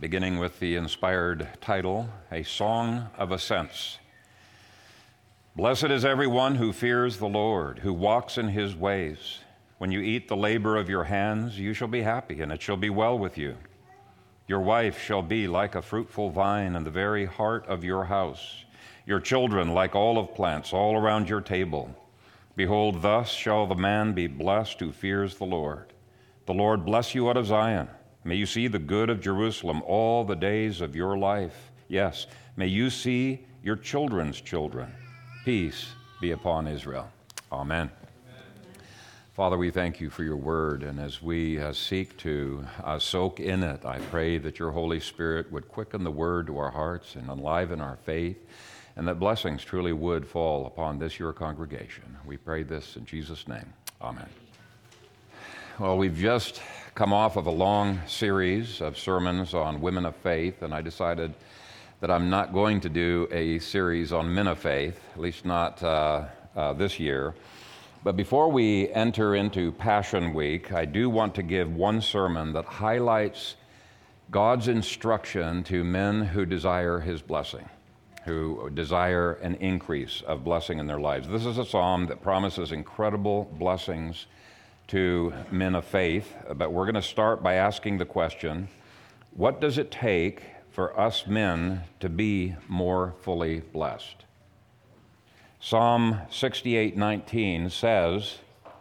beginning with the inspired title, A Song of Ascents. Blessed is everyone who fears the Lord, who walks in his ways. When you eat the labor of your hands, you shall be happy, and it shall be well with you. Your wife shall be like a fruitful vine in the very heart of your house, your children like olive plants all around your table. Behold, thus shall the man be blessed who fears the Lord. The Lord bless you out of Zion. May you see the good of Jerusalem all the days of your life. Yes, may you see your children's children. Peace be upon Israel. Amen. Father, we thank you for your word, and as we uh, seek to uh, soak in it, I pray that your Holy Spirit would quicken the word to our hearts and enliven our faith, and that blessings truly would fall upon this your congregation. We pray this in Jesus' name. Amen. Well, we've just come off of a long series of sermons on women of faith, and I decided that I'm not going to do a series on men of faith, at least not uh, uh, this year. But before we enter into Passion Week, I do want to give one sermon that highlights God's instruction to men who desire His blessing, who desire an increase of blessing in their lives. This is a psalm that promises incredible blessings to men of faith, but we're going to start by asking the question what does it take for us men to be more fully blessed? Psalm 68:19 says,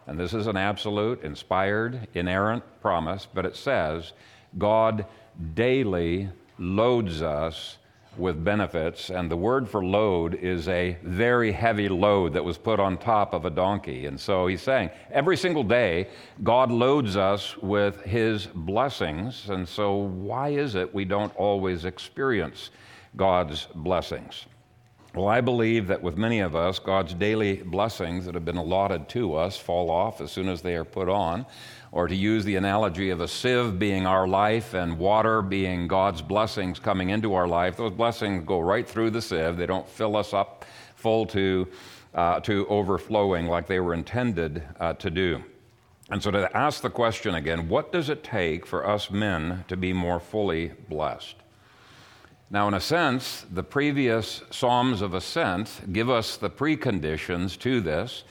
and this is an absolute, inspired, inerrant promise, but it says, God daily loads us with benefits. And the word for load is a very heavy load that was put on top of a donkey. And so he's saying every single day, God loads us with his blessings. And so, why is it we don't always experience God's blessings? Well, I believe that with many of us, God's daily blessings that have been allotted to us fall off as soon as they are put on. Or to use the analogy of a sieve being our life and water being God's blessings coming into our life, those blessings go right through the sieve. They don't fill us up full to, uh, to overflowing like they were intended uh, to do. And so to ask the question again, what does it take for us men to be more fully blessed? Now, in a sense, the previous Psalms of Ascent give us the preconditions to this.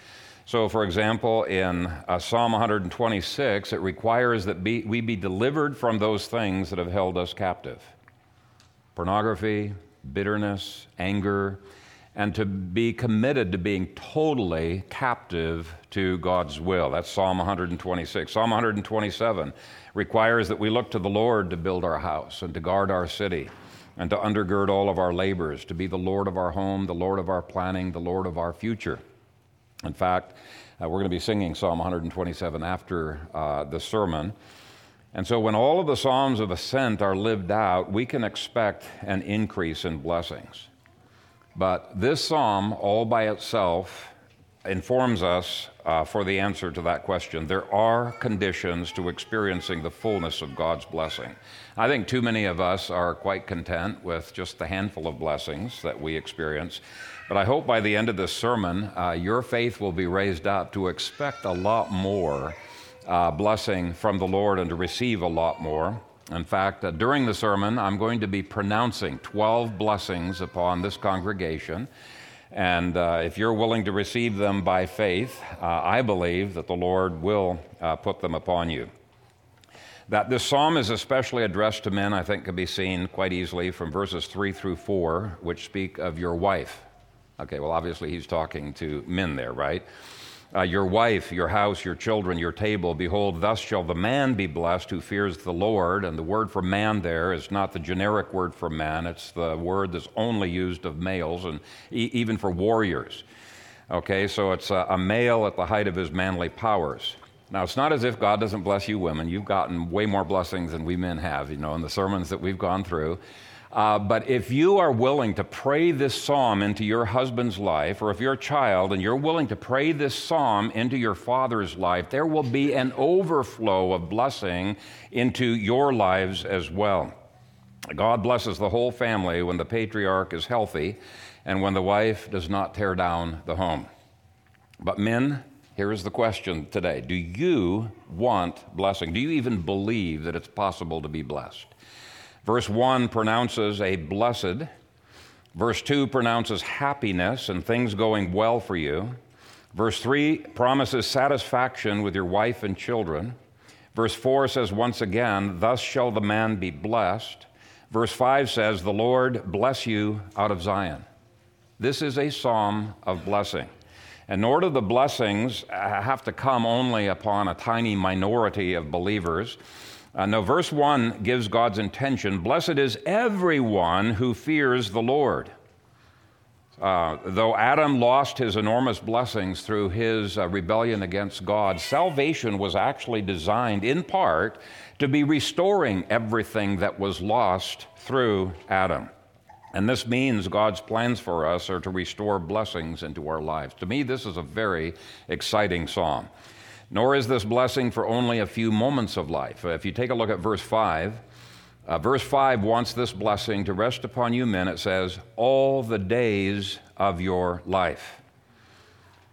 So, for example, in uh, Psalm 126, it requires that be, we be delivered from those things that have held us captive pornography, bitterness, anger, and to be committed to being totally captive to God's will. That's Psalm 126. Psalm 127 requires that we look to the Lord to build our house and to guard our city and to undergird all of our labors, to be the Lord of our home, the Lord of our planning, the Lord of our future. In fact, uh, we're going to be singing Psalm 127 after uh, the sermon. And so, when all of the Psalms of Ascent are lived out, we can expect an increase in blessings. But this psalm, all by itself, informs us uh, for the answer to that question. There are conditions to experiencing the fullness of God's blessing. I think too many of us are quite content with just the handful of blessings that we experience. But I hope by the end of this sermon, uh, your faith will be raised up to expect a lot more uh, blessing from the Lord and to receive a lot more. In fact, uh, during the sermon, I'm going to be pronouncing 12 blessings upon this congregation. And uh, if you're willing to receive them by faith, uh, I believe that the Lord will uh, put them upon you. That this psalm is especially addressed to men, I think, can be seen quite easily from verses 3 through 4, which speak of your wife. Okay, well, obviously, he's talking to men there, right? uh, your wife, your house, your children, your table. Behold, thus shall the man be blessed who fears the Lord. And the word for man there is not the generic word for man, it's the word that's only used of males and e- even for warriors. Okay, so it's a, a male at the height of his manly powers. Now, it's not as if God doesn't bless you women. You've gotten way more blessings than we men have, you know, in the sermons that we've gone through. Uh, but if you are willing to pray this psalm into your husband's life, or if you're a child and you're willing to pray this psalm into your father's life, there will be an overflow of blessing into your lives as well. God blesses the whole family when the patriarch is healthy and when the wife does not tear down the home. But, men, here is the question today Do you want blessing? Do you even believe that it's possible to be blessed? Verse 1 pronounces a blessed. Verse 2 pronounces happiness and things going well for you. Verse 3 promises satisfaction with your wife and children. Verse 4 says, once again, Thus shall the man be blessed. Verse 5 says, The Lord bless you out of Zion. This is a psalm of blessing. And nor do the blessings have to come only upon a tiny minority of believers. Uh, no, verse 1 gives God's intention Blessed is everyone who fears the Lord. Uh, though Adam lost his enormous blessings through his uh, rebellion against God, salvation was actually designed in part to be restoring everything that was lost through Adam. And this means God's plans for us are to restore blessings into our lives. To me, this is a very exciting psalm. Nor is this blessing for only a few moments of life. If you take a look at verse 5, uh, verse 5 wants this blessing to rest upon you men. It says, all the days of your life.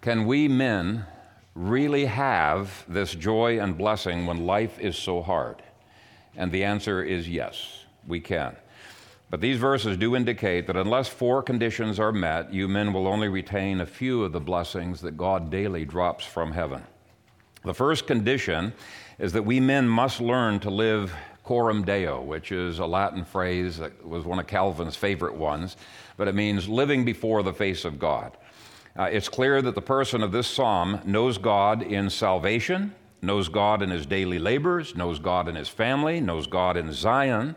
Can we men really have this joy and blessing when life is so hard? And the answer is yes, we can. But these verses do indicate that unless four conditions are met, you men will only retain a few of the blessings that God daily drops from heaven. The first condition is that we men must learn to live coram deo, which is a Latin phrase that was one of Calvin's favorite ones, but it means living before the face of God. Uh, it's clear that the person of this psalm knows God in salvation, knows God in his daily labors, knows God in his family, knows God in Zion.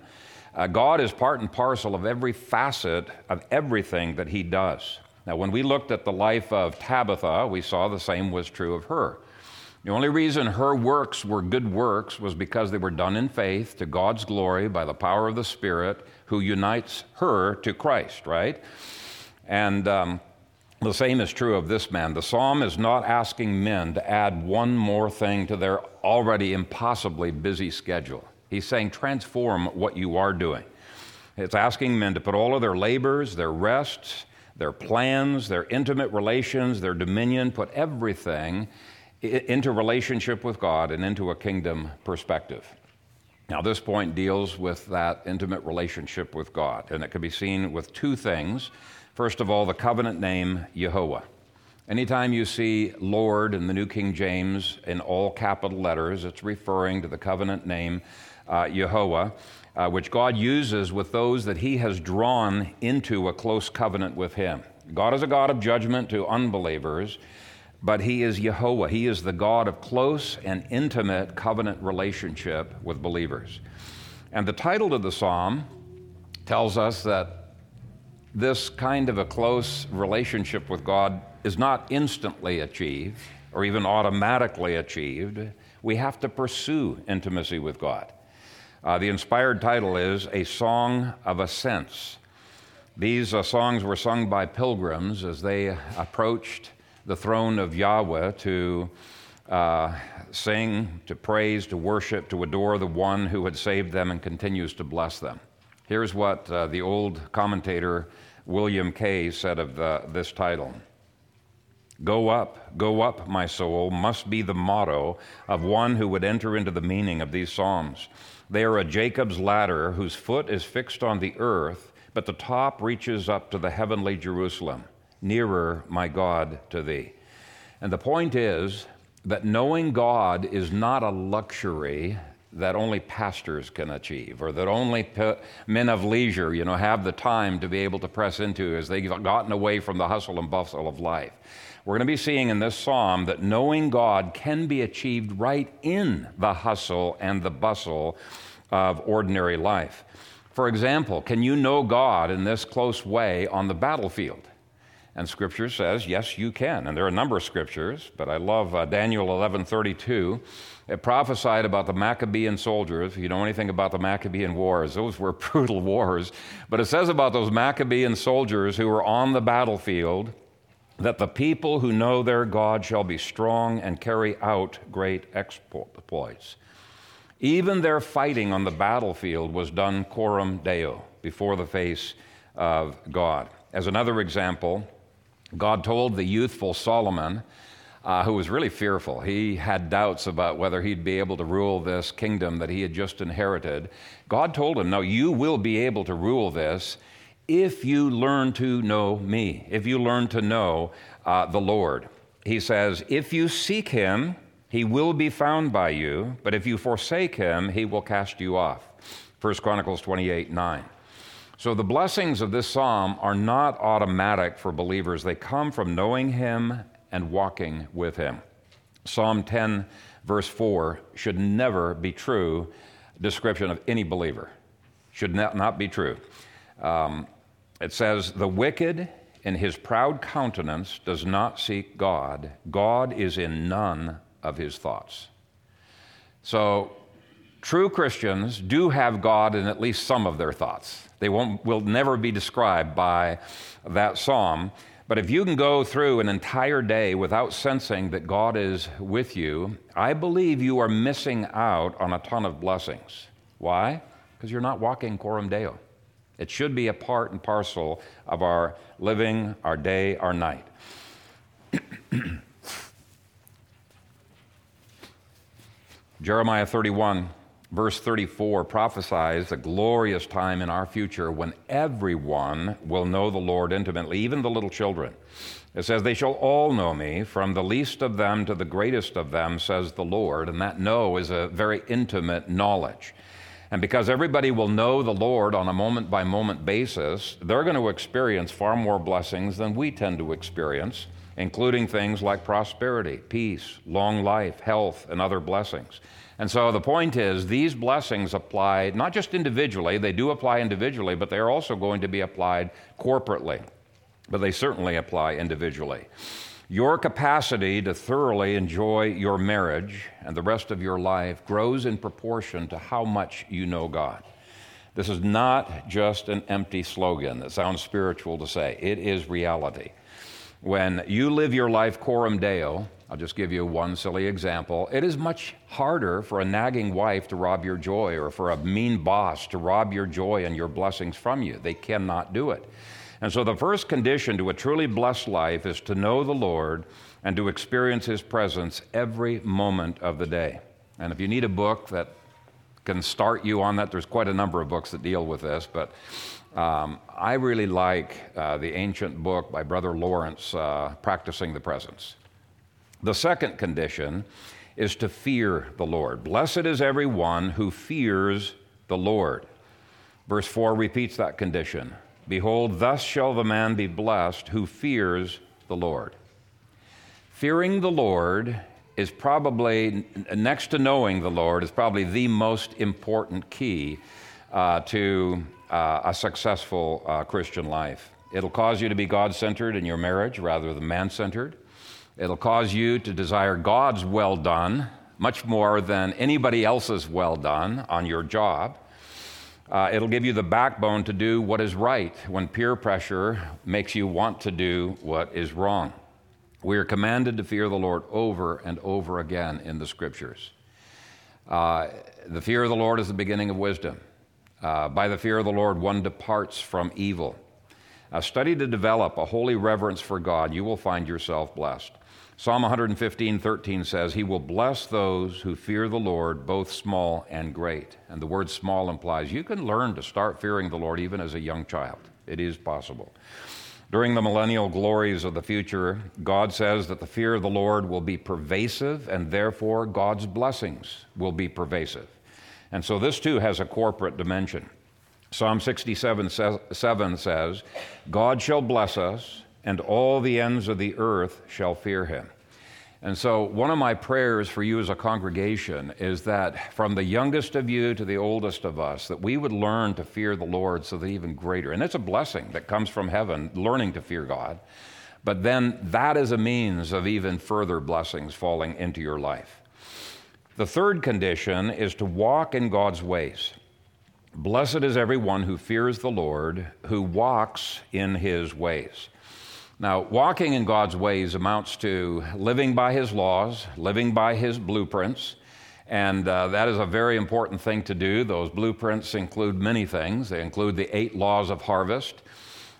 Uh, God is part and parcel of every facet of everything that he does. Now, when we looked at the life of Tabitha, we saw the same was true of her. The only reason her works were good works was because they were done in faith to God's glory by the power of the Spirit who unites her to Christ, right? And um, the same is true of this man. The psalm is not asking men to add one more thing to their already impossibly busy schedule. He's saying, transform what you are doing. It's asking men to put all of their labors, their rests, their plans, their intimate relations, their dominion, put everything into relationship with God and into a kingdom perspective. Now, this point deals with that intimate relationship with God, and it can be seen with two things. First of all, the covenant name Jehovah. Anytime you see Lord in the New King James in all capital letters, it's referring to the covenant name uh, Jehovah, uh, which God uses with those that He has drawn into a close covenant with Him. God is a God of judgment to unbelievers, but He is Jehovah. He is the God of close and intimate covenant relationship with believers. And the title of the psalm tells us that this kind of a close relationship with God is not instantly achieved or even automatically achieved. We have to pursue intimacy with God. Uh, the inspired title is A Song of Ascents. These uh, songs were sung by pilgrims as they approached the throne of Yahweh to uh, sing, to praise, to worship, to adore the one who had saved them and continues to bless them. Here's what uh, the old commentator William Kay said of the, this title Go up, go up, my soul, must be the motto of one who would enter into the meaning of these Psalms. They are a Jacob's ladder whose foot is fixed on the earth, but the top reaches up to the heavenly Jerusalem nearer, my God, to thee. And the point is that knowing God is not a luxury that only pastors can achieve or that only men of leisure you know have the time to be able to press into as they've gotten away from the hustle and bustle of life. We're going to be seeing in this psalm that knowing god can be achieved right in the hustle and the bustle of ordinary life. For example can you know god in this close way on the battlefield and Scripture says, yes, you can. And there are a number of scriptures, but I love uh, Daniel 11:32. It prophesied about the Maccabean soldiers. If you know anything about the Maccabean wars, those were brutal wars. But it says about those Maccabean soldiers who were on the battlefield that the people who know their God shall be strong and carry out great exploits. Even their fighting on the battlefield was done coram deo, before the face of God. As another example, God told the youthful Solomon, uh, who was really fearful. He had doubts about whether he'd be able to rule this kingdom that he had just inherited. God told him, No, you will be able to rule this if you learn to know me, if you learn to know uh, the Lord. He says, If you seek him, he will be found by you, but if you forsake him, he will cast you off. 1 Chronicles 28 9. So the blessings of this psalm are not automatic for believers, they come from knowing him and walking with him. Psalm 10, verse 4, should never be true description of any believer. Should not, not be true. Um, it says, The wicked in his proud countenance does not seek God. God is in none of his thoughts. So, true Christians do have God in at least some of their thoughts. They won't, will never be described by that psalm. But if you can go through an entire day without sensing that God is with you, I believe you are missing out on a ton of blessings. Why? Because you're not walking Coram Deo. It should be a part and parcel of our living, our day, our night. Jeremiah 31 verse 34 prophesies a glorious time in our future when everyone will know the Lord intimately, even the little children. It says, They shall all know me, from the least of them to the greatest of them, says the Lord. And that know is a very intimate knowledge. And because everybody will know the Lord on a moment by moment basis, they're going to experience far more blessings than we tend to experience, including things like prosperity, peace, long life, health, and other blessings. And so the point is, these blessings apply not just individually, they do apply individually, but they're also going to be applied corporately. But they certainly apply individually. Your capacity to thoroughly enjoy your marriage and the rest of your life grows in proportion to how much you know God. This is not just an empty slogan that sounds spiritual to say, it is reality. When you live your life coram deo, I'll just give you one silly example. It is much harder for a nagging wife to rob your joy or for a mean boss to rob your joy and your blessings from you. They cannot do it. And so, the first condition to a truly blessed life is to know the Lord and to experience His presence every moment of the day. And if you need a book that can start you on that, there's quite a number of books that deal with this, but um, I really like uh, the ancient book by Brother Lawrence, uh, Practicing the Presence. The second condition is to fear the Lord. Blessed is everyone who fears the Lord. Verse 4 repeats that condition. Behold, thus shall the man be blessed who fears the Lord. Fearing the Lord is probably, next to knowing the Lord, is probably the most important key uh, to uh, a successful uh, Christian life. It'll cause you to be God centered in your marriage rather than man centered. It'll cause you to desire God's well done much more than anybody else's well done on your job. Uh, it'll give you the backbone to do what is right when peer pressure makes you want to do what is wrong. We are commanded to fear the Lord over and over again in the scriptures. Uh, the fear of the Lord is the beginning of wisdom. Uh, by the fear of the Lord, one departs from evil. study to develop a holy reverence for God. You will find yourself blessed. Psalm 115, 13 says, He will bless those who fear the Lord, both small and great. And the word small implies you can learn to start fearing the Lord even as a young child. It is possible. During the millennial glories of the future, God says that the fear of the Lord will be pervasive, and therefore God's blessings will be pervasive. And so this too has a corporate dimension. Psalm 67 7 says, God shall bless us and all the ends of the earth shall fear him. And so, one of my prayers for you as a congregation is that from the youngest of you to the oldest of us, that we would learn to fear the Lord so that even greater. And it's a blessing that comes from heaven, learning to fear God. But then that is a means of even further blessings falling into your life. The third condition is to walk in God's ways. Blessed is everyone who fears the Lord, who walks in his ways. Now, walking in God's ways amounts to living by His laws, living by His blueprints, and uh, that is a very important thing to do. Those blueprints include many things. They include the eight laws of harvest.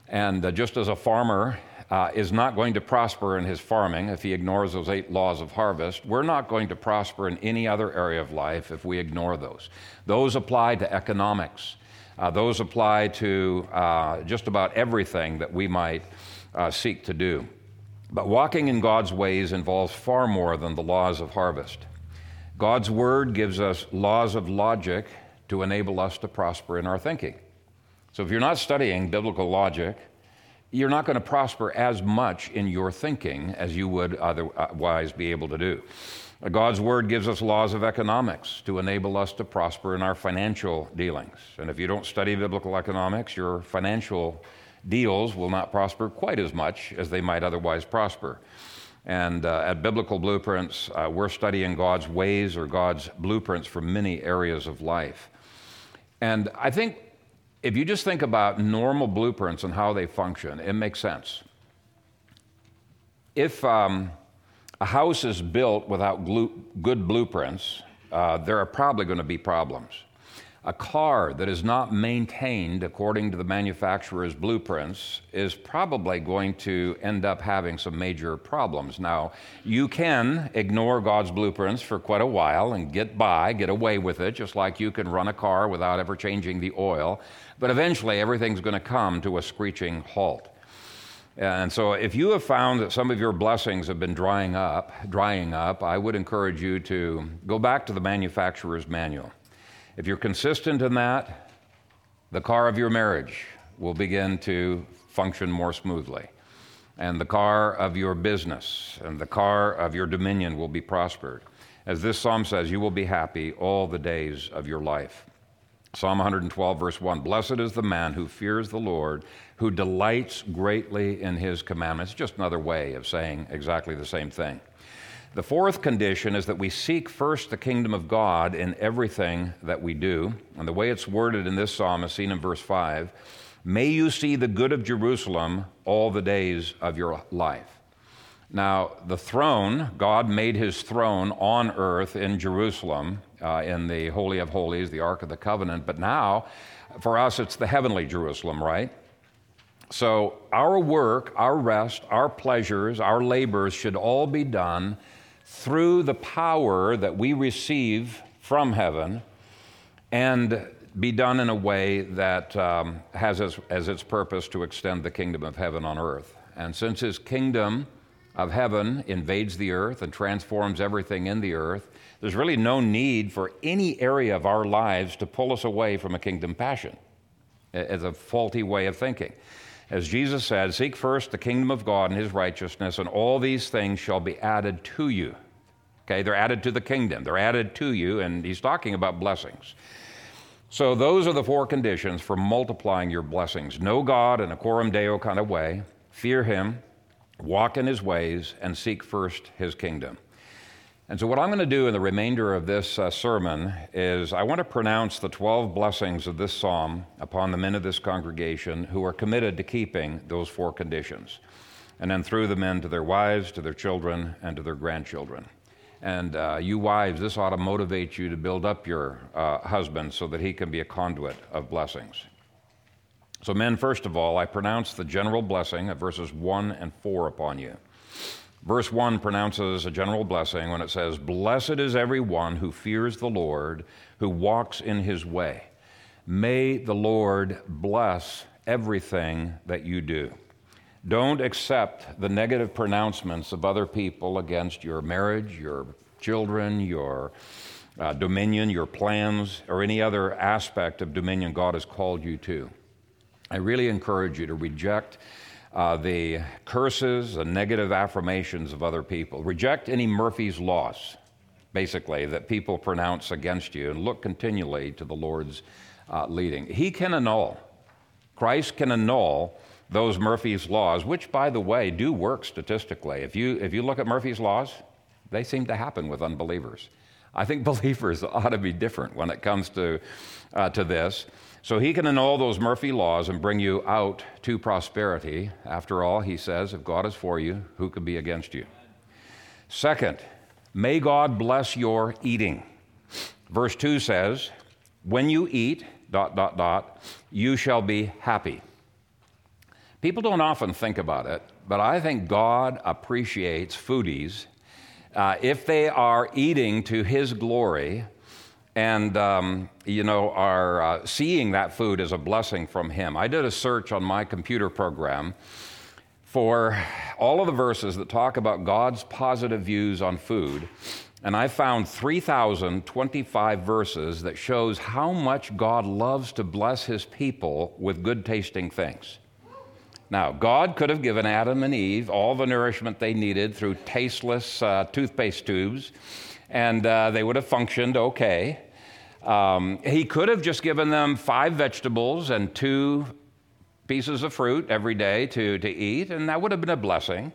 And uh, just as a farmer uh, is not going to prosper in his farming if he ignores those eight laws of harvest. We're not going to prosper in any other area of life if we ignore those. Those apply to economics, uh, those apply to uh, just about everything that we might uh, seek to do. But walking in God's ways involves far more than the laws of harvest. God's Word gives us laws of logic to enable us to prosper in our thinking. So if you're not studying biblical logic, you're not going to prosper as much in your thinking as you would otherwise be able to do. God's Word gives us laws of economics to enable us to prosper in our financial dealings. And if you don't study biblical economics, your financial deals will not prosper quite as much as they might otherwise prosper. And uh, at Biblical Blueprints, uh, we're studying God's ways or God's blueprints for many areas of life. And I think if you just think about normal blueprints and how they function, it makes sense. If um, a house is built without good blueprints, uh, there are probably going to be problems. A car that is not maintained according to the manufacturer's blueprints is probably going to end up having some major problems. Now, you can ignore God's blueprints for quite a while and get by, get away with it, just like you can run a car without ever changing the oil. But eventually, everything's going to come to a screeching halt. And so, if you have found that some of your blessings have been drying up, drying up, I would encourage you to go back to the manufacturer's manual if you're consistent in that, the car of your marriage will begin to function more smoothly. And the car of your business and the car of your dominion will be prospered. As this psalm says, you will be happy all the days of your life. Psalm 112, verse 1 Blessed is the man who fears the Lord, who delights greatly in his commandments. It's just another way of saying exactly the same thing. The fourth condition is that we seek first the kingdom of God in everything that we do. And the way it's worded in this psalm is seen in verse 5 May you see the good of Jerusalem all the days of your life. Now, the throne, God made his throne on earth in Jerusalem, uh, in the Holy of Holies, the Ark of the Covenant. But now, for us, it's the heavenly Jerusalem, right? So, our work, our rest, our pleasures, our labors should all be done through the power that we receive from heaven and be done in a way that um, has as, as its purpose to extend the kingdom of heaven on earth. And since his kingdom of heaven invades the earth and transforms everything in the earth, there's really no need for any area of our lives to pull us away from a kingdom passion It's a faulty way of thinking. As Jesus said, Seek first the kingdom of God and his righteousness, and all these things shall be added to you. Okay, they're added to the kingdom, they're added to you, and he's talking about blessings. So, those are the four conditions for multiplying your blessings. Know God in a coram deo kind of way, fear him, walk in his ways, and seek first his kingdom. And so, what I'm going to do in the remainder of this uh, sermon is I want to pronounce the 12 blessings of this psalm upon the men of this congregation who are committed to keeping those four conditions. And then through the men to their wives, to their children, and to their grandchildren. And uh, you wives, this ought to motivate you to build up your uh, husband so that he can be a conduit of blessings. So, men, first of all, I pronounce the general blessing of verses 1 and 4 upon you. Verse 1 pronounces a general blessing when it says, Blessed is every one who fears the Lord, who walks in his way. May the Lord bless everything that you do. Don't accept the negative pronouncements of other people against your marriage, your children, your uh, dominion, your plans, or any other aspect of dominion God has called you to. I really encourage you to reject uh, the curses and negative affirmations of other people. Reject any Murphy's laws, basically, that people pronounce against you, and look continually to the Lord's uh, leading. He can annul, Christ can annul those Murphy's laws, which, by the way, do work statistically. If you, if you look at Murphy's laws, they seem to happen with unbelievers. I think believers ought to be different when it comes to, uh, to this. So he can annul those Murphy laws and bring you out to prosperity. After all, he says, if God is for you, who can be against you? Second, may God bless your eating. Verse 2 says, when you eat, dot, dot, dot, you shall be happy. People don't often think about it, but I think God appreciates foodies uh, if they are eating to His glory and um, you know are uh, seeing that food as a blessing from Him. I did a search on my computer program for all of the verses that talk about God's positive views on food. And I found 3,025 verses that shows how much God loves to bless his people with good tasting things. Now, God could have given Adam and Eve all the nourishment they needed through tasteless uh, toothpaste tubes, and uh, they would have functioned okay. Um, he could have just given them five vegetables and two pieces of fruit every day to, to eat, and that would have been a blessing.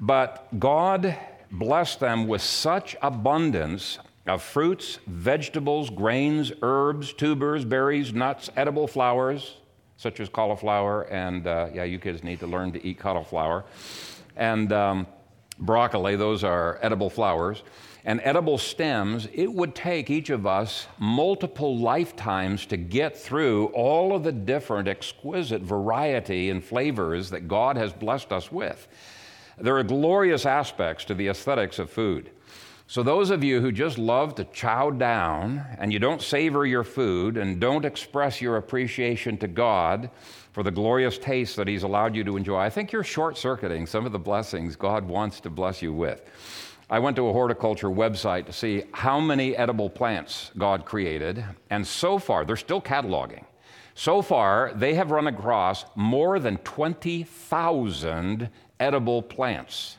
But God blessed them with such abundance of fruits, vegetables, grains, herbs, tubers, berries, nuts, edible flowers, such as cauliflower. And uh, yeah, you kids need to learn to eat cauliflower. And um, broccoli, those are edible flowers and edible stems, it would take each of us multiple lifetimes to get through all of the different exquisite variety and flavors that God has blessed us with. There are glorious aspects to the aesthetics of food. So, those of you who just love to chow down and you don't savor your food and don't express your appreciation to God for the glorious taste that He's allowed you to enjoy, I think you're short circuiting some of the blessings God wants to bless you with. I went to a horticulture website to see how many edible plants God created, and so far, they're still cataloging. So far, they have run across more than 20,000 edible plants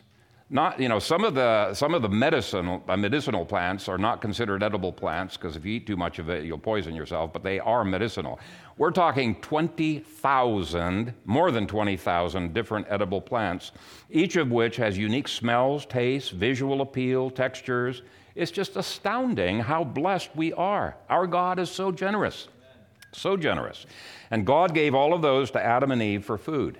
not you know some of the some of the medicinal uh, medicinal plants are not considered edible plants because if you eat too much of it you'll poison yourself but they are medicinal. We're talking 20,000 more than 20,000 different edible plants each of which has unique smells tastes visual appeal textures. It's just astounding how blessed we are. Our god is so generous so generous. And god gave all of those to adam and eve for food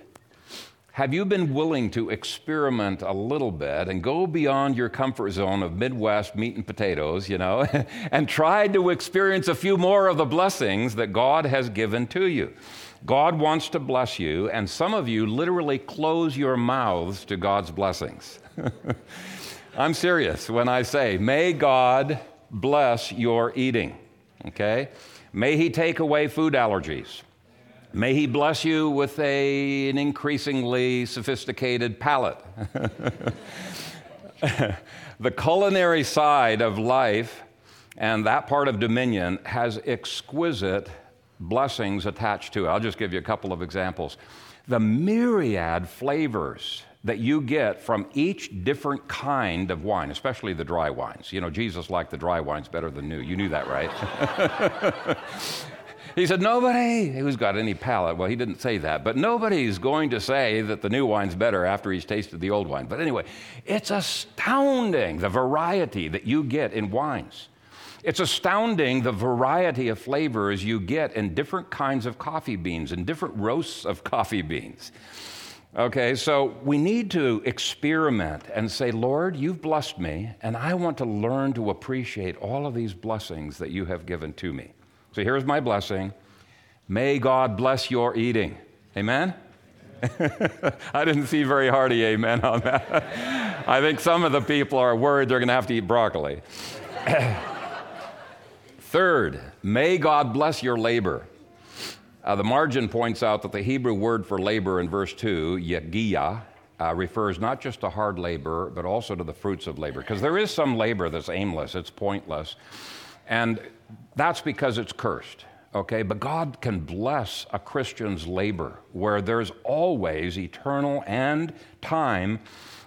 have you been willing to experiment a little bit and go beyond your comfort zone of Midwest meat and potatoes, you know, and tried to experience a few more of the blessings that God has given to you? God wants to bless you, and some of you literally close your mouths to God's blessings. I'm serious when I say, may God bless your eating, okay? May He take away food allergies. May He bless you with a, an increasingly sophisticated palate. the culinary side of life and that part of dominion has exquisite blessings attached to it. I'll just give you a couple of examples. The myriad flavors that you get from each different kind of wine, especially the dry wines. You know, Jesus liked the dry wines better than new. You knew that, right? He said, Nobody who's got any palate, well, he didn't say that, but nobody's going to say that the new wine's better after he's tasted the old wine. But anyway, it's astounding the variety that you get in wines. It's astounding the variety of flavors you get in different kinds of coffee beans and different roasts of coffee beans. Okay, so we need to experiment and say, Lord, you've blessed me, and I want to learn to appreciate all of these blessings that you have given to me. So here's my blessing. May God bless your eating. Amen? I didn't see very hearty amen on that. I think some of the people are worried they're going to have to eat broccoli. Third, may God bless your labor. Uh, the margin points out that the Hebrew word for labor in verse 2, yagia, uh, refers not just to hard labor, but also to the fruits of labor. Because there is some labor that's aimless, it's pointless. And that's because it's cursed, okay? But God can bless a Christian's labor where there's always eternal and time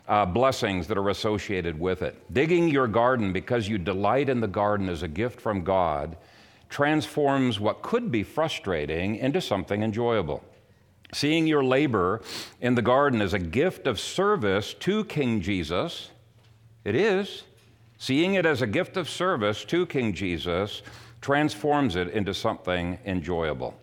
uh, blessings that are associated with it. Digging your garden because you delight in the garden as a gift from God transforms what could be frustrating into something enjoyable. Seeing your labor in the garden as a gift of service to King Jesus, it is. Seeing it as a gift of service to King Jesus transforms it into something enjoyable.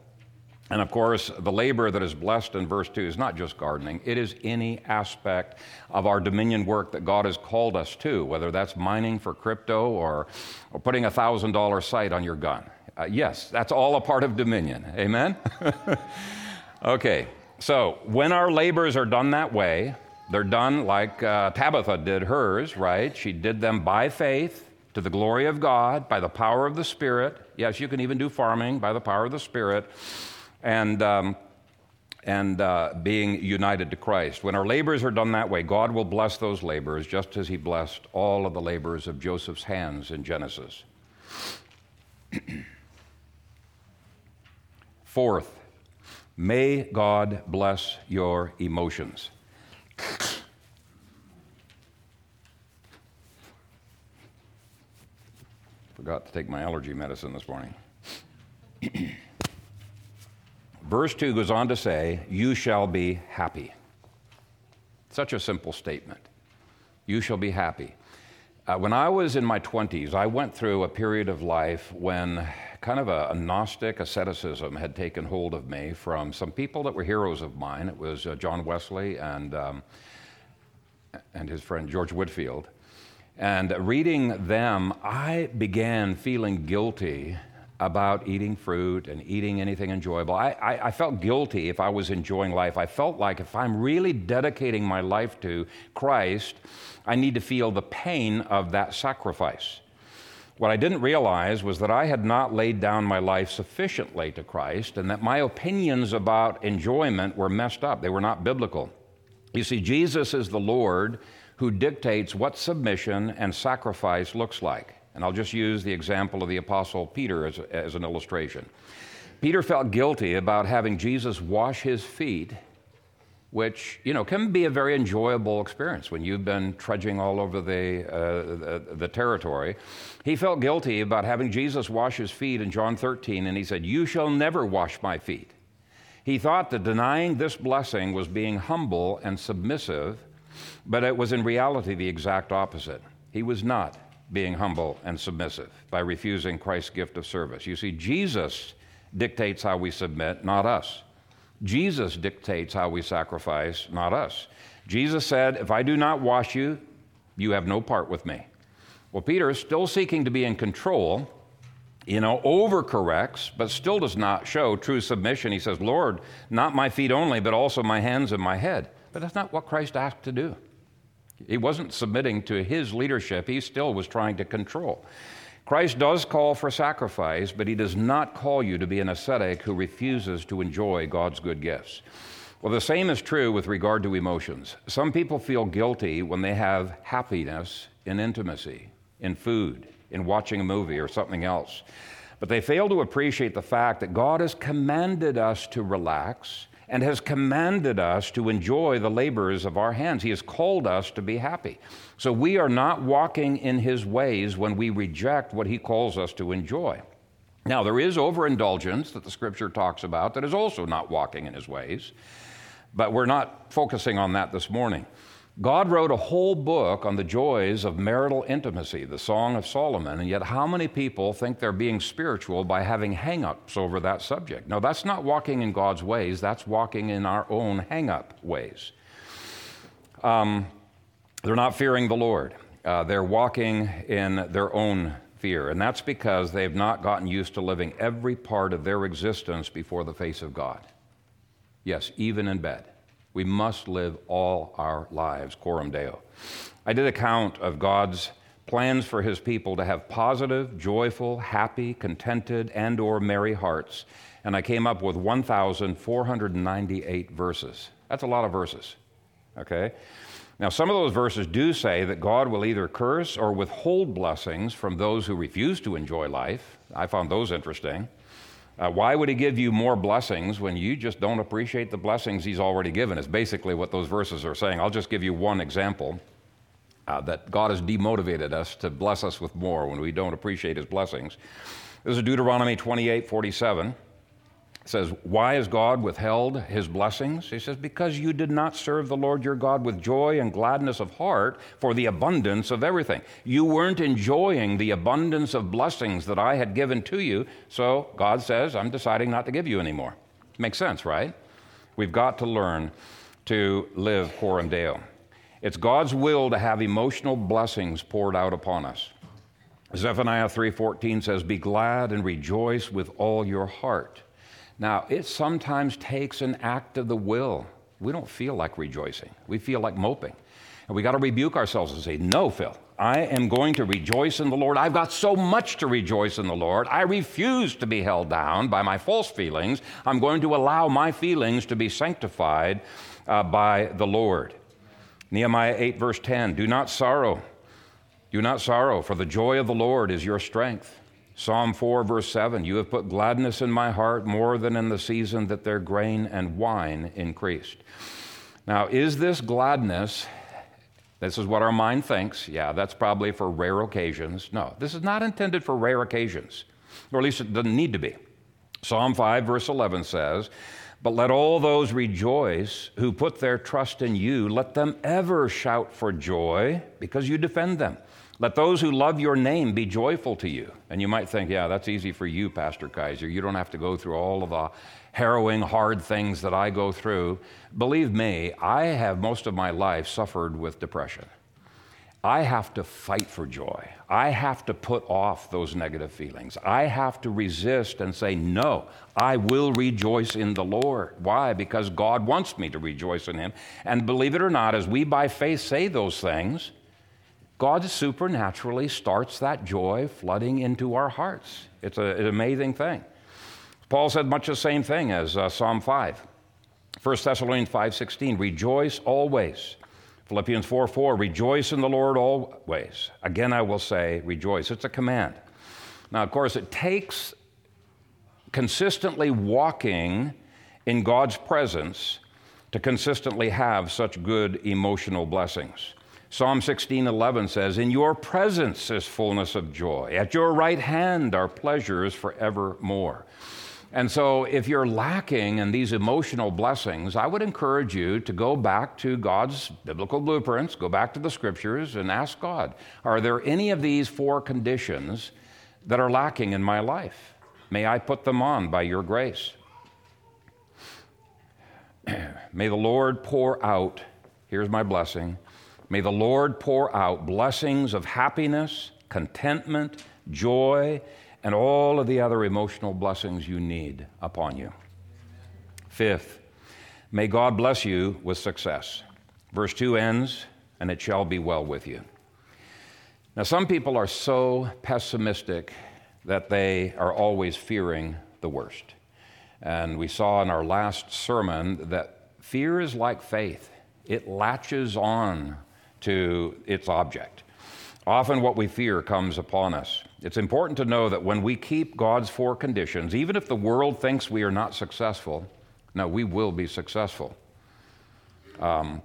And of course, the labor that is blessed in verse 2 is not just gardening, it is any aspect of our dominion work that God has called us to, whether that's mining for crypto or, or putting a $1,000 sight on your gun. Uh, yes, that's all a part of dominion. Amen? okay, So, when our labors are done that way, they're done like uh, Tabitha did hers, right? She did them by faith to the glory of God, by the power of the Spirit. Yes, you can even do farming by the power of the Spirit. And, um, and uh, being united to Christ. When our labors are done that way, God will bless those labors just as He blessed all of the labors of Joseph's hands in Genesis. Fourth, may God bless your emotions. Forgot to take my allergy medicine this morning. Verse 2 goes on to say, You shall be happy. Such a simple statement. You shall be happy. Uh, when I was in my 20s, I went through a period of life when kind of a, a, Gnostic asceticism had taken hold of me from some people that were heroes of mine. It was uh, John Wesley and, um, and his friend George Whitefield. And reading them, I began feeling guilty about eating fruit and eating anything enjoyable. I, I, I, felt guilty if I was enjoying life. I felt like if I'm really dedicating my life to Christ, I need to feel the pain of that sacrifice. What I didn't realize was that I had not laid down my life sufficiently to Christ and that my opinions about enjoyment were messed up. They were not biblical. You see, Jesus is the Lord who dictates what submission and sacrifice looks like. And I'll just use the example of the Apostle Peter as, as an illustration. Peter felt guilty about having Jesus wash his feet, which, you know, can be a very enjoyable experience when you've been trudging all over the, uh, the, the territory. He felt guilty about having Jesus wash his feet in John 13, and he said, You shall never wash my feet. He thought that denying this blessing was being humble and submissive, but it was in reality the exact opposite. He was not being humble and submissive by refusing Christ's gift of service. You see, Jesus dictates how we submit, not us. Jesus dictates how we sacrifice, not us. Jesus said, If I do not wash you, you have no part with me. Well, Peter is still seeking to be in control, you know, overcorrects, but still does not show true submission. He says, Lord, not my feet only, but also my hands and my head. But that's not what Christ asked to do. He wasn't submitting to his leadership, he still was trying to control. Christ does call for sacrifice, but he does not call you to be an ascetic who refuses to enjoy God's good gifts. Well, the same is true with regard to emotions. Some people feel guilty when they have happiness in intimacy, in food, in watching a movie or something else. But they fail to appreciate the fact that God has commanded us to relax and has commanded us to enjoy the labors of our hands. He has called us to be happy. So we are not walking in His ways when we reject what He calls us to enjoy. Now, there is overindulgence that the scripture talks about that is also not walking in His ways, but we're not focusing on that this morning. God wrote a whole book on the joys of marital intimacy, the Song of Solomon, and yet how many people think they're being spiritual by having hang ups over that subject? No, that's not walking in God's ways, that's walking in our own hang up ways. Um, they're not fearing the Lord, uh, they're walking in their own fear, and that's because they've not gotten used to living every part of their existence before the face of God. Yes, even in bed. We must live all our lives, coram deo. I did a count of God's plans for his people to have positive, joyful, happy, contented, and or merry hearts, and I came up with 1498 verses. That's a lot of verses. Okay? Now, some of those verses do say that God will either curse or withhold blessings from those who refuse to enjoy life. I found those interesting. Uh, why would he give you more blessings when you just don't appreciate the blessings he's already given? Is basically what those verses are saying. I'll just give you one example uh, that God has demotivated us to bless us with more when we don't appreciate his blessings. This is Deuteronomy 28 47 says, Why has God withheld his blessings? He says, Because you did not serve the Lord your God with joy and gladness of heart for the abundance of everything. You weren't enjoying the abundance of blessings that I had given to you, so God says, I'm deciding not to give you anymore. Makes sense, right? We've got to learn to live coram deo. It's God's will to have emotional blessings poured out upon us. Zephaniah 3:14 says, "Be glad and rejoice with all your heart." Now, it sometimes takes an act of the will. We don't feel like rejoicing, we feel like moping. And we got to rebuke ourselves and say, No, Phil, I am going to rejoice in the Lord. I've got so much to rejoice in the Lord. I refuse to be held down by my false feelings. I'm going to allow my feelings to be sanctified uh, by the Lord. Nehemiah 8, verse 10 Do not sorrow. Do not sorrow, for the joy of the Lord is your strength. Psalm 4, verse 7 You have put gladness in my heart more than in the season that their grain and wine increased. Now, is this gladness? This is what our mind thinks. Yeah, that's probably for rare occasions. No, this is not intended for rare occasions, or at least it doesn't need to be. Psalm 5, verse 11 says, But let all those rejoice who put their trust in you. Let them ever shout for joy because you defend them. Let those who love your name be joyful to you. And you might think, yeah, that's easy for you, Pastor Kayser. You don't have to go through all of the harrowing, hard things that I go through. Believe me, I have most of my life suffered with depression. I have to fight for joy. I have to put off those negative feelings. I have to resist and say, No, I will rejoice in the Lord. Why? Because God wants me to rejoice in Him. And believe it or not, as we by faith say those things, God supernaturally starts that joy flooding into our hearts. It's a, an amazing thing. Paul said much the same thing as uh, Psalm 5. 1 Thessalonians 5:16, rejoice always. Philippians 4 4, rejoice in the Lord always. Again, I will say, rejoice. It's a command. Now, of course, it takes consistently walking in God's presence to consistently have such good emotional blessings. Psalm 16:11 says, "In your presence is fullness of joy. At your right hand are pleasures forevermore." And so, if you're lacking in these emotional blessings, I would encourage you to go back to God's biblical blueprints, go back to the scriptures, and ask God, are there any of these four conditions that are lacking in my life? May I put them on by your grace? May the Lord pour out, here's my blessing, May the Lord pour out blessings of happiness, contentment, joy, and all of the other emotional blessings you need upon you. Fifth, may God bless you with success. Verse 2 ends, and it shall be well with you. Now, some people are so pessimistic that they are always fearing the worst. And we saw in our last sermon that fear is like faith, it latches on to its object. Often, what we fear comes upon us. It's important to know that when we keep God's four conditions, even if the world thinks we are not successful, no, we will be successful. Um,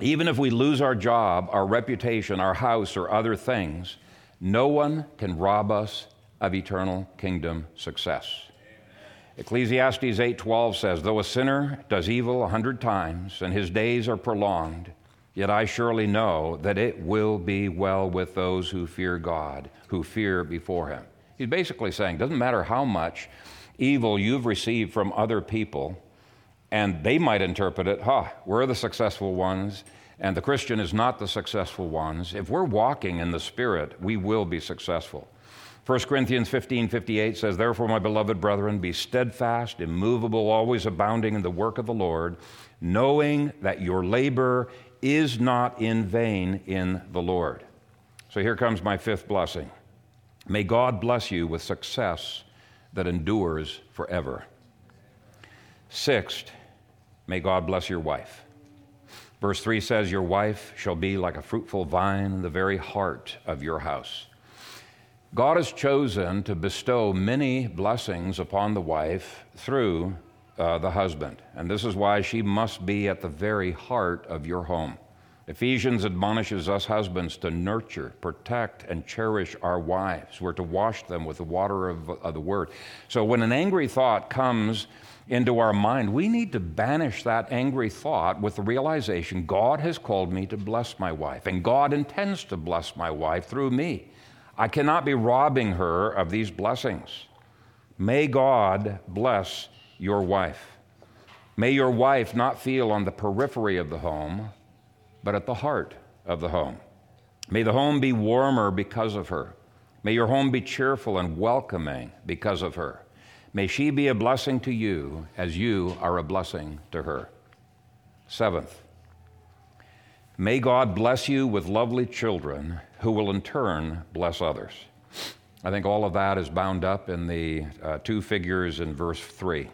even if we lose our job, our reputation, our house, or other things, no one can rob us of eternal kingdom success. Ecclesiastes 8:12 says, "Though a sinner does evil a hundred times and his days are prolonged, Yet I surely know that it will be well with those who fear God, who fear before Him. He's basically saying, doesn't matter how much evil you've received from other people, and they might interpret it, huh, we're the successful ones, and the Christian is not the successful ones. If we're walking in the Spirit, we will be successful. 1 Corinthians 15 58 says, Therefore, my beloved brethren, be steadfast, immovable, always abounding in the work of the Lord, knowing that your labor is not in vain in the Lord. So here comes my fifth blessing. May God bless you with success that endures forever. Sixth, may God bless your wife. Verse 3 says, Your wife shall be like a fruitful vine in the very heart of your house. God has chosen to bestow many blessings upon the wife through uh, the husband. And this is why she must be at the very heart of your home. Ephesians admonishes us husbands to nurture, protect, and cherish our wives. We're to wash them with the water of, of, the word. So when an angry thought comes into our mind, we need to banish that angry thought with the realization God has called me to bless my wife, and God intends to bless my wife through me. I cannot be robbing her of these blessings. May God bless your wife. May your wife not feel on the periphery of the home, but at the heart of the home. May the home be warmer because of her. May your home be cheerful and welcoming because of her. May she be a blessing to you as you are a blessing to her. Seventh, may God bless you with lovely children who will in turn bless others. I think all of that is bound up in the uh, two figures in verse 3.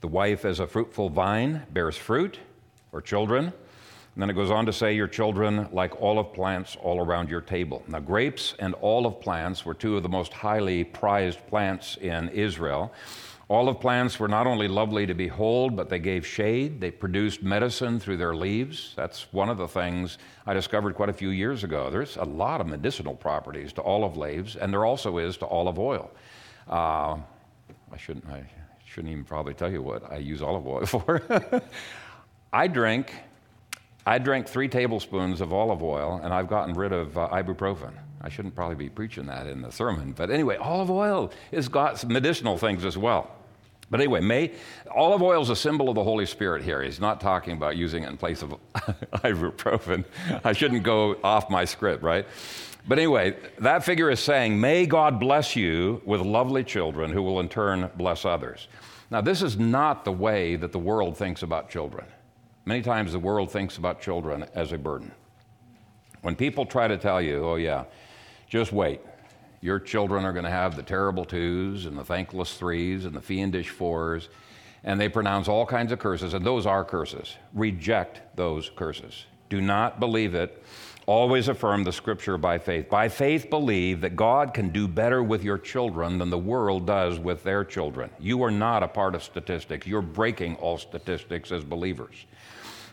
The wife, as a fruitful vine, bears fruit or children and then it goes on to say, Your children, like olive plants all around your table. Now, grapes and olive plants were two of the most highly prized plants in Israel. Olive plants were not only lovely to behold, but they gave shade. They produced medicine through their leaves. That's one of the things I discovered quite a few years ago. There's a lot of medicinal properties to olive leaves, and there also is to olive oil. Uh, I shouldn't. I shouldn't even probably tell you what I use olive oil for. I drink I drank three tablespoons of olive oil and I've gotten rid of uh, ibuprofen. I shouldn't probably be preaching that in the sermon, but anyway, olive oil has got some medicinal things as well. But anyway, may, olive oil is a symbol of the Holy Spirit here. He's not talking about using it in place of ibuprofen. I shouldn't go off my script, right? But anyway, that figure is saying, May God bless you with lovely children who will in turn bless others. Now, this is not the way that the world thinks about children. Many times the world thinks about children as a burden. When people try to tell you, oh, yeah, just wait, your children are going to have the terrible twos and the thankless threes and the fiendish fours, and they pronounce all kinds of curses, and those are curses. Reject those curses. Do not believe it. Always affirm the scripture by faith. By faith, believe that God can do better with your children than the world does with their children. You are not a part of statistics. You're breaking all statistics as believers.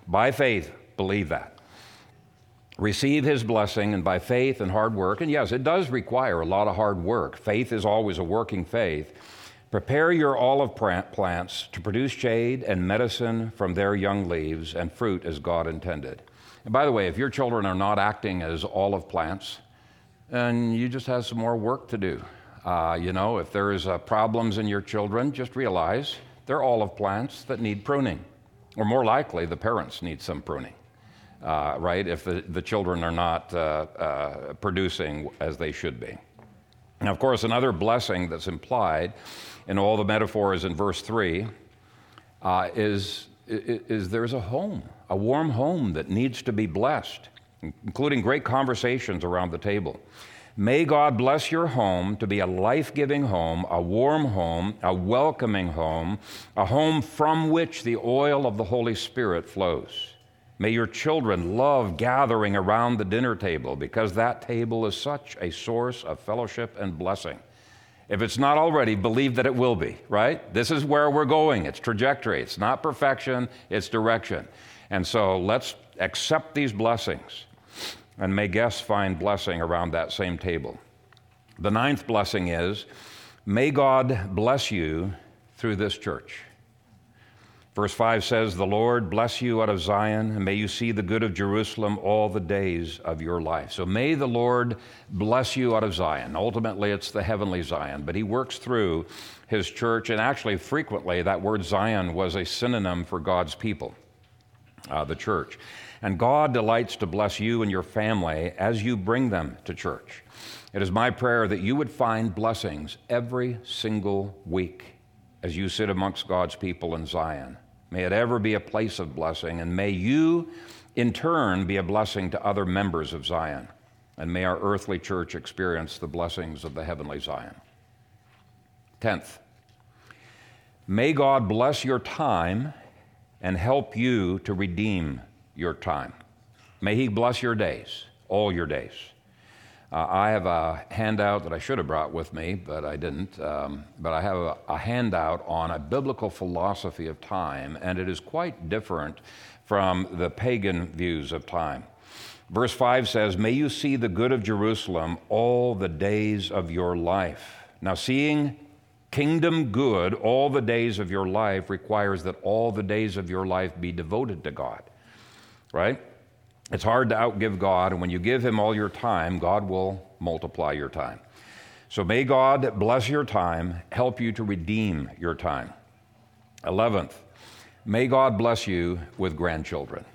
By faith, believe that. Receive his blessing, and by faith and hard work, and yes, it does require a lot of hard work. Faith is always a working faith. Prepare your olive plants to produce shade and medicine from their young leaves and fruit as God intended. And by the way, if your children are not acting as olive plants, then you just have some more work to do. Uh, you know, if there is uh, problems in your children, just realize they're olive plants that need pruning. Or more likely, the parents need some pruning, uh, right? If the, the children are not uh, uh, producing as they should be. Now, of course, another blessing that's implied in all the metaphors in verse 3 uh, is, is there's a home, a warm home that needs to be blessed, including great conversations around the table. May God bless your home to be a life giving home, a warm home, a welcoming home, a home from which the oil of the Holy Spirit flows. May your children love gathering around the dinner table because that table is such a source of fellowship and blessing. If it's not already, believe that it will be, right? This is where we're going. It's trajectory. It's not perfection, it's direction. And so let's accept these blessings and may guests find blessing around that same table. The ninth blessing is may God bless you through this church. Verse 5 says, The Lord bless you out of Zion, and may you see the good of Jerusalem all the days of your life. So may the Lord bless you out of Zion. Ultimately, it's the heavenly Zion, but He works through His church, and actually, frequently, that word Zion was a synonym for God's people, uh, the church. And God delights to bless you and your family as you bring them to church. It is my prayer that you would find blessings every single week as you sit amongst God's people in Zion. May it ever be a place of blessing, and may you, in turn, be a blessing to other members of Zion. And may our earthly church experience the blessings of the heavenly Zion. Tenth, may God bless your time and help you to redeem your time. May He bless your days, all your days. Uh, I have a handout that I should have brought with me, but I didn't. Um, but I have a, a, handout on a biblical philosophy of time, and it is quite different from the pagan views of time. Verse 5 says, May you see the good of Jerusalem all the days of your life. Now, seeing kingdom good all the days of your life requires that all the days of your life be devoted to God right? It's hard to outgive God, and when you give Him all your time, God will multiply your time. So may God bless your time, help you to redeem your time. Eleventh, may God bless you with grandchildren.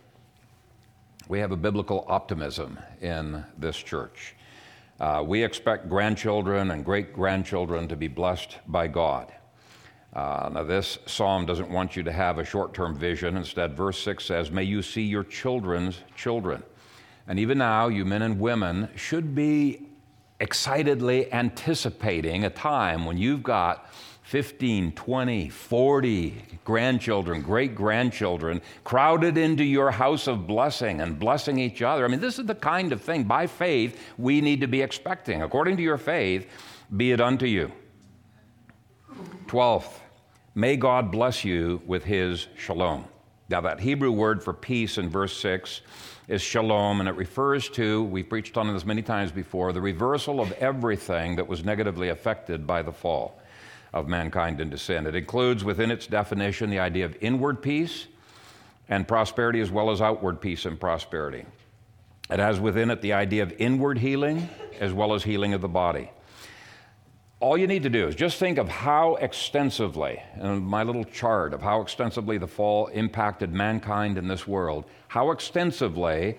We have a biblical optimism in this church. Uh, we expect grandchildren and great grandchildren to be blessed by God. Uh, now, this psalm doesn't want you to have a short term vision. Instead, verse 6 says, May you see your children's children. And even now, you men and women should be excitedly anticipating a time when you've got 15, 20, 40 grandchildren, great grandchildren crowded into your house of blessing and blessing each other. I mean, this is the kind of thing by faith we need to be expecting. According to your faith, be it unto you. Twelfth, may God bless you with his shalom. Now, that Hebrew word for peace in verse 6 is shalom, and it refers to, we've preached on this many times before, the reversal of everything that was negatively affected by the fall of mankind into sin. It includes within its definition the idea of inward peace and prosperity as well as outward peace and prosperity. It has within it the idea of inward healing as well as healing of the body all you need to do is just think of how extensively, in my little chart of how extensively the fall impacted mankind in this world, how extensively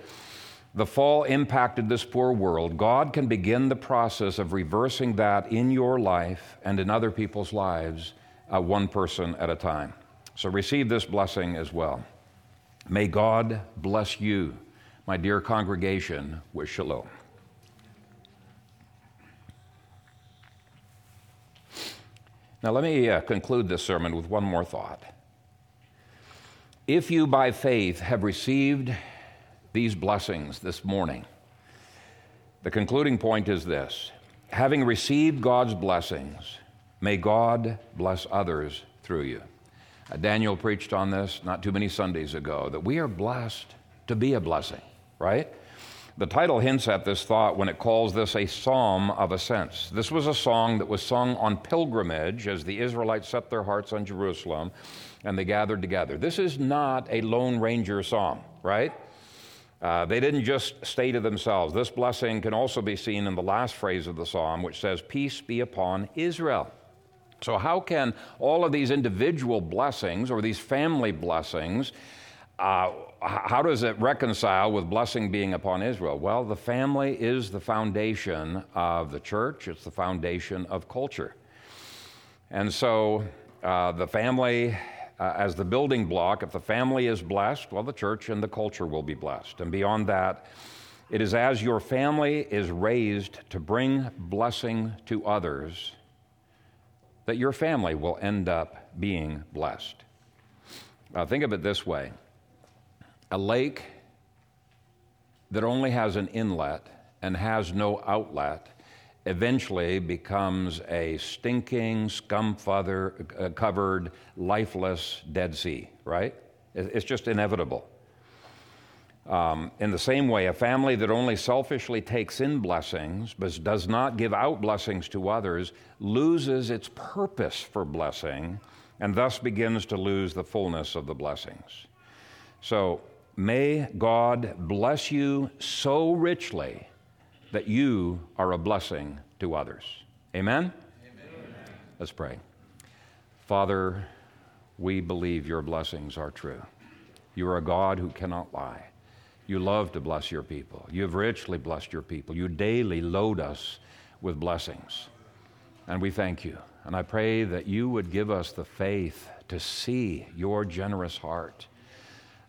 the fall impacted this poor world, God can begin the process of reversing that in your life and in other people's lives, uh, one person at a time. So receive this blessing as well. May God bless you, my dear congregation, with shalom. Now, let me uh, conclude this sermon with one more thought. If you by faith have received these blessings this morning, the concluding point is this having received God's blessings, may God bless others through you. Uh, Daniel preached on this not too many Sundays ago that we are blessed to be a blessing, right? The title hints at this thought when it calls this a psalm of ascents. This was a song that was sung on pilgrimage as the Israelites set their hearts on Jerusalem and they gathered together. This is not a Lone Ranger psalm, right? Uh, they didn't just stay to themselves. This blessing can also be seen in the last phrase of the psalm, which says, Peace be upon Israel. So, how can all of these individual blessings or these family blessings uh, how does it reconcile with blessing being upon Israel? Well, the family is the foundation of the church, it's the foundation of culture. And so uh, the family, uh, as the building block, if the family is blessed, well, the church and the culture will be blessed. And beyond that, it is as your family is raised to bring blessing to others that your family will end up being blessed. Now, think of it this way a lake that only has an inlet and has no outlet eventually becomes a stinking, scum uh, covered, lifeless Dead Sea, right? It's just inevitable. Um, in the same way, a family that only selfishly takes in blessings but does not give out blessings to others loses its purpose for blessing and thus begins to lose the fullness of the blessings. So, May God bless you so richly that you are a blessing to others. Amen? Amen? Let's pray. Father, we believe your blessings are true. You are a God who cannot lie. You love to bless your people. You have richly blessed your people. You daily load us with blessings. And we thank you. And I pray that you would give us the faith to see your generous heart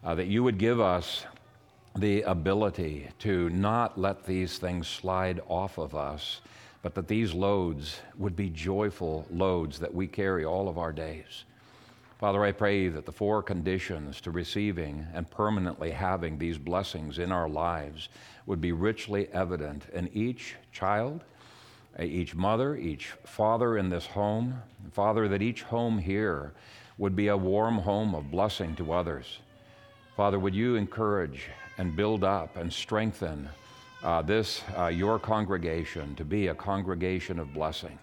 uh, that you would give us the ability to not let these things slide off of us, but that these loads would be joyful loads that we carry all of our days. Father, I pray that the four conditions to receiving and permanently having these blessings in our lives would be richly evident in each child, each mother, each father in this home. Father, that each home here would be a warm home of blessing to others. Father, would you encourage and build up and strengthen uh, this, uh, your congregation, to be a congregation of blessing.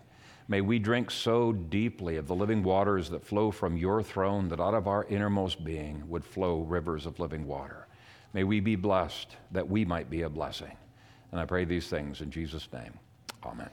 May we drink so deeply of the living waters that flow from your throne that out of our innermost being would flow rivers of living water. May we be blessed that we might be a blessing. And I pray these things in Jesus' name. Amen.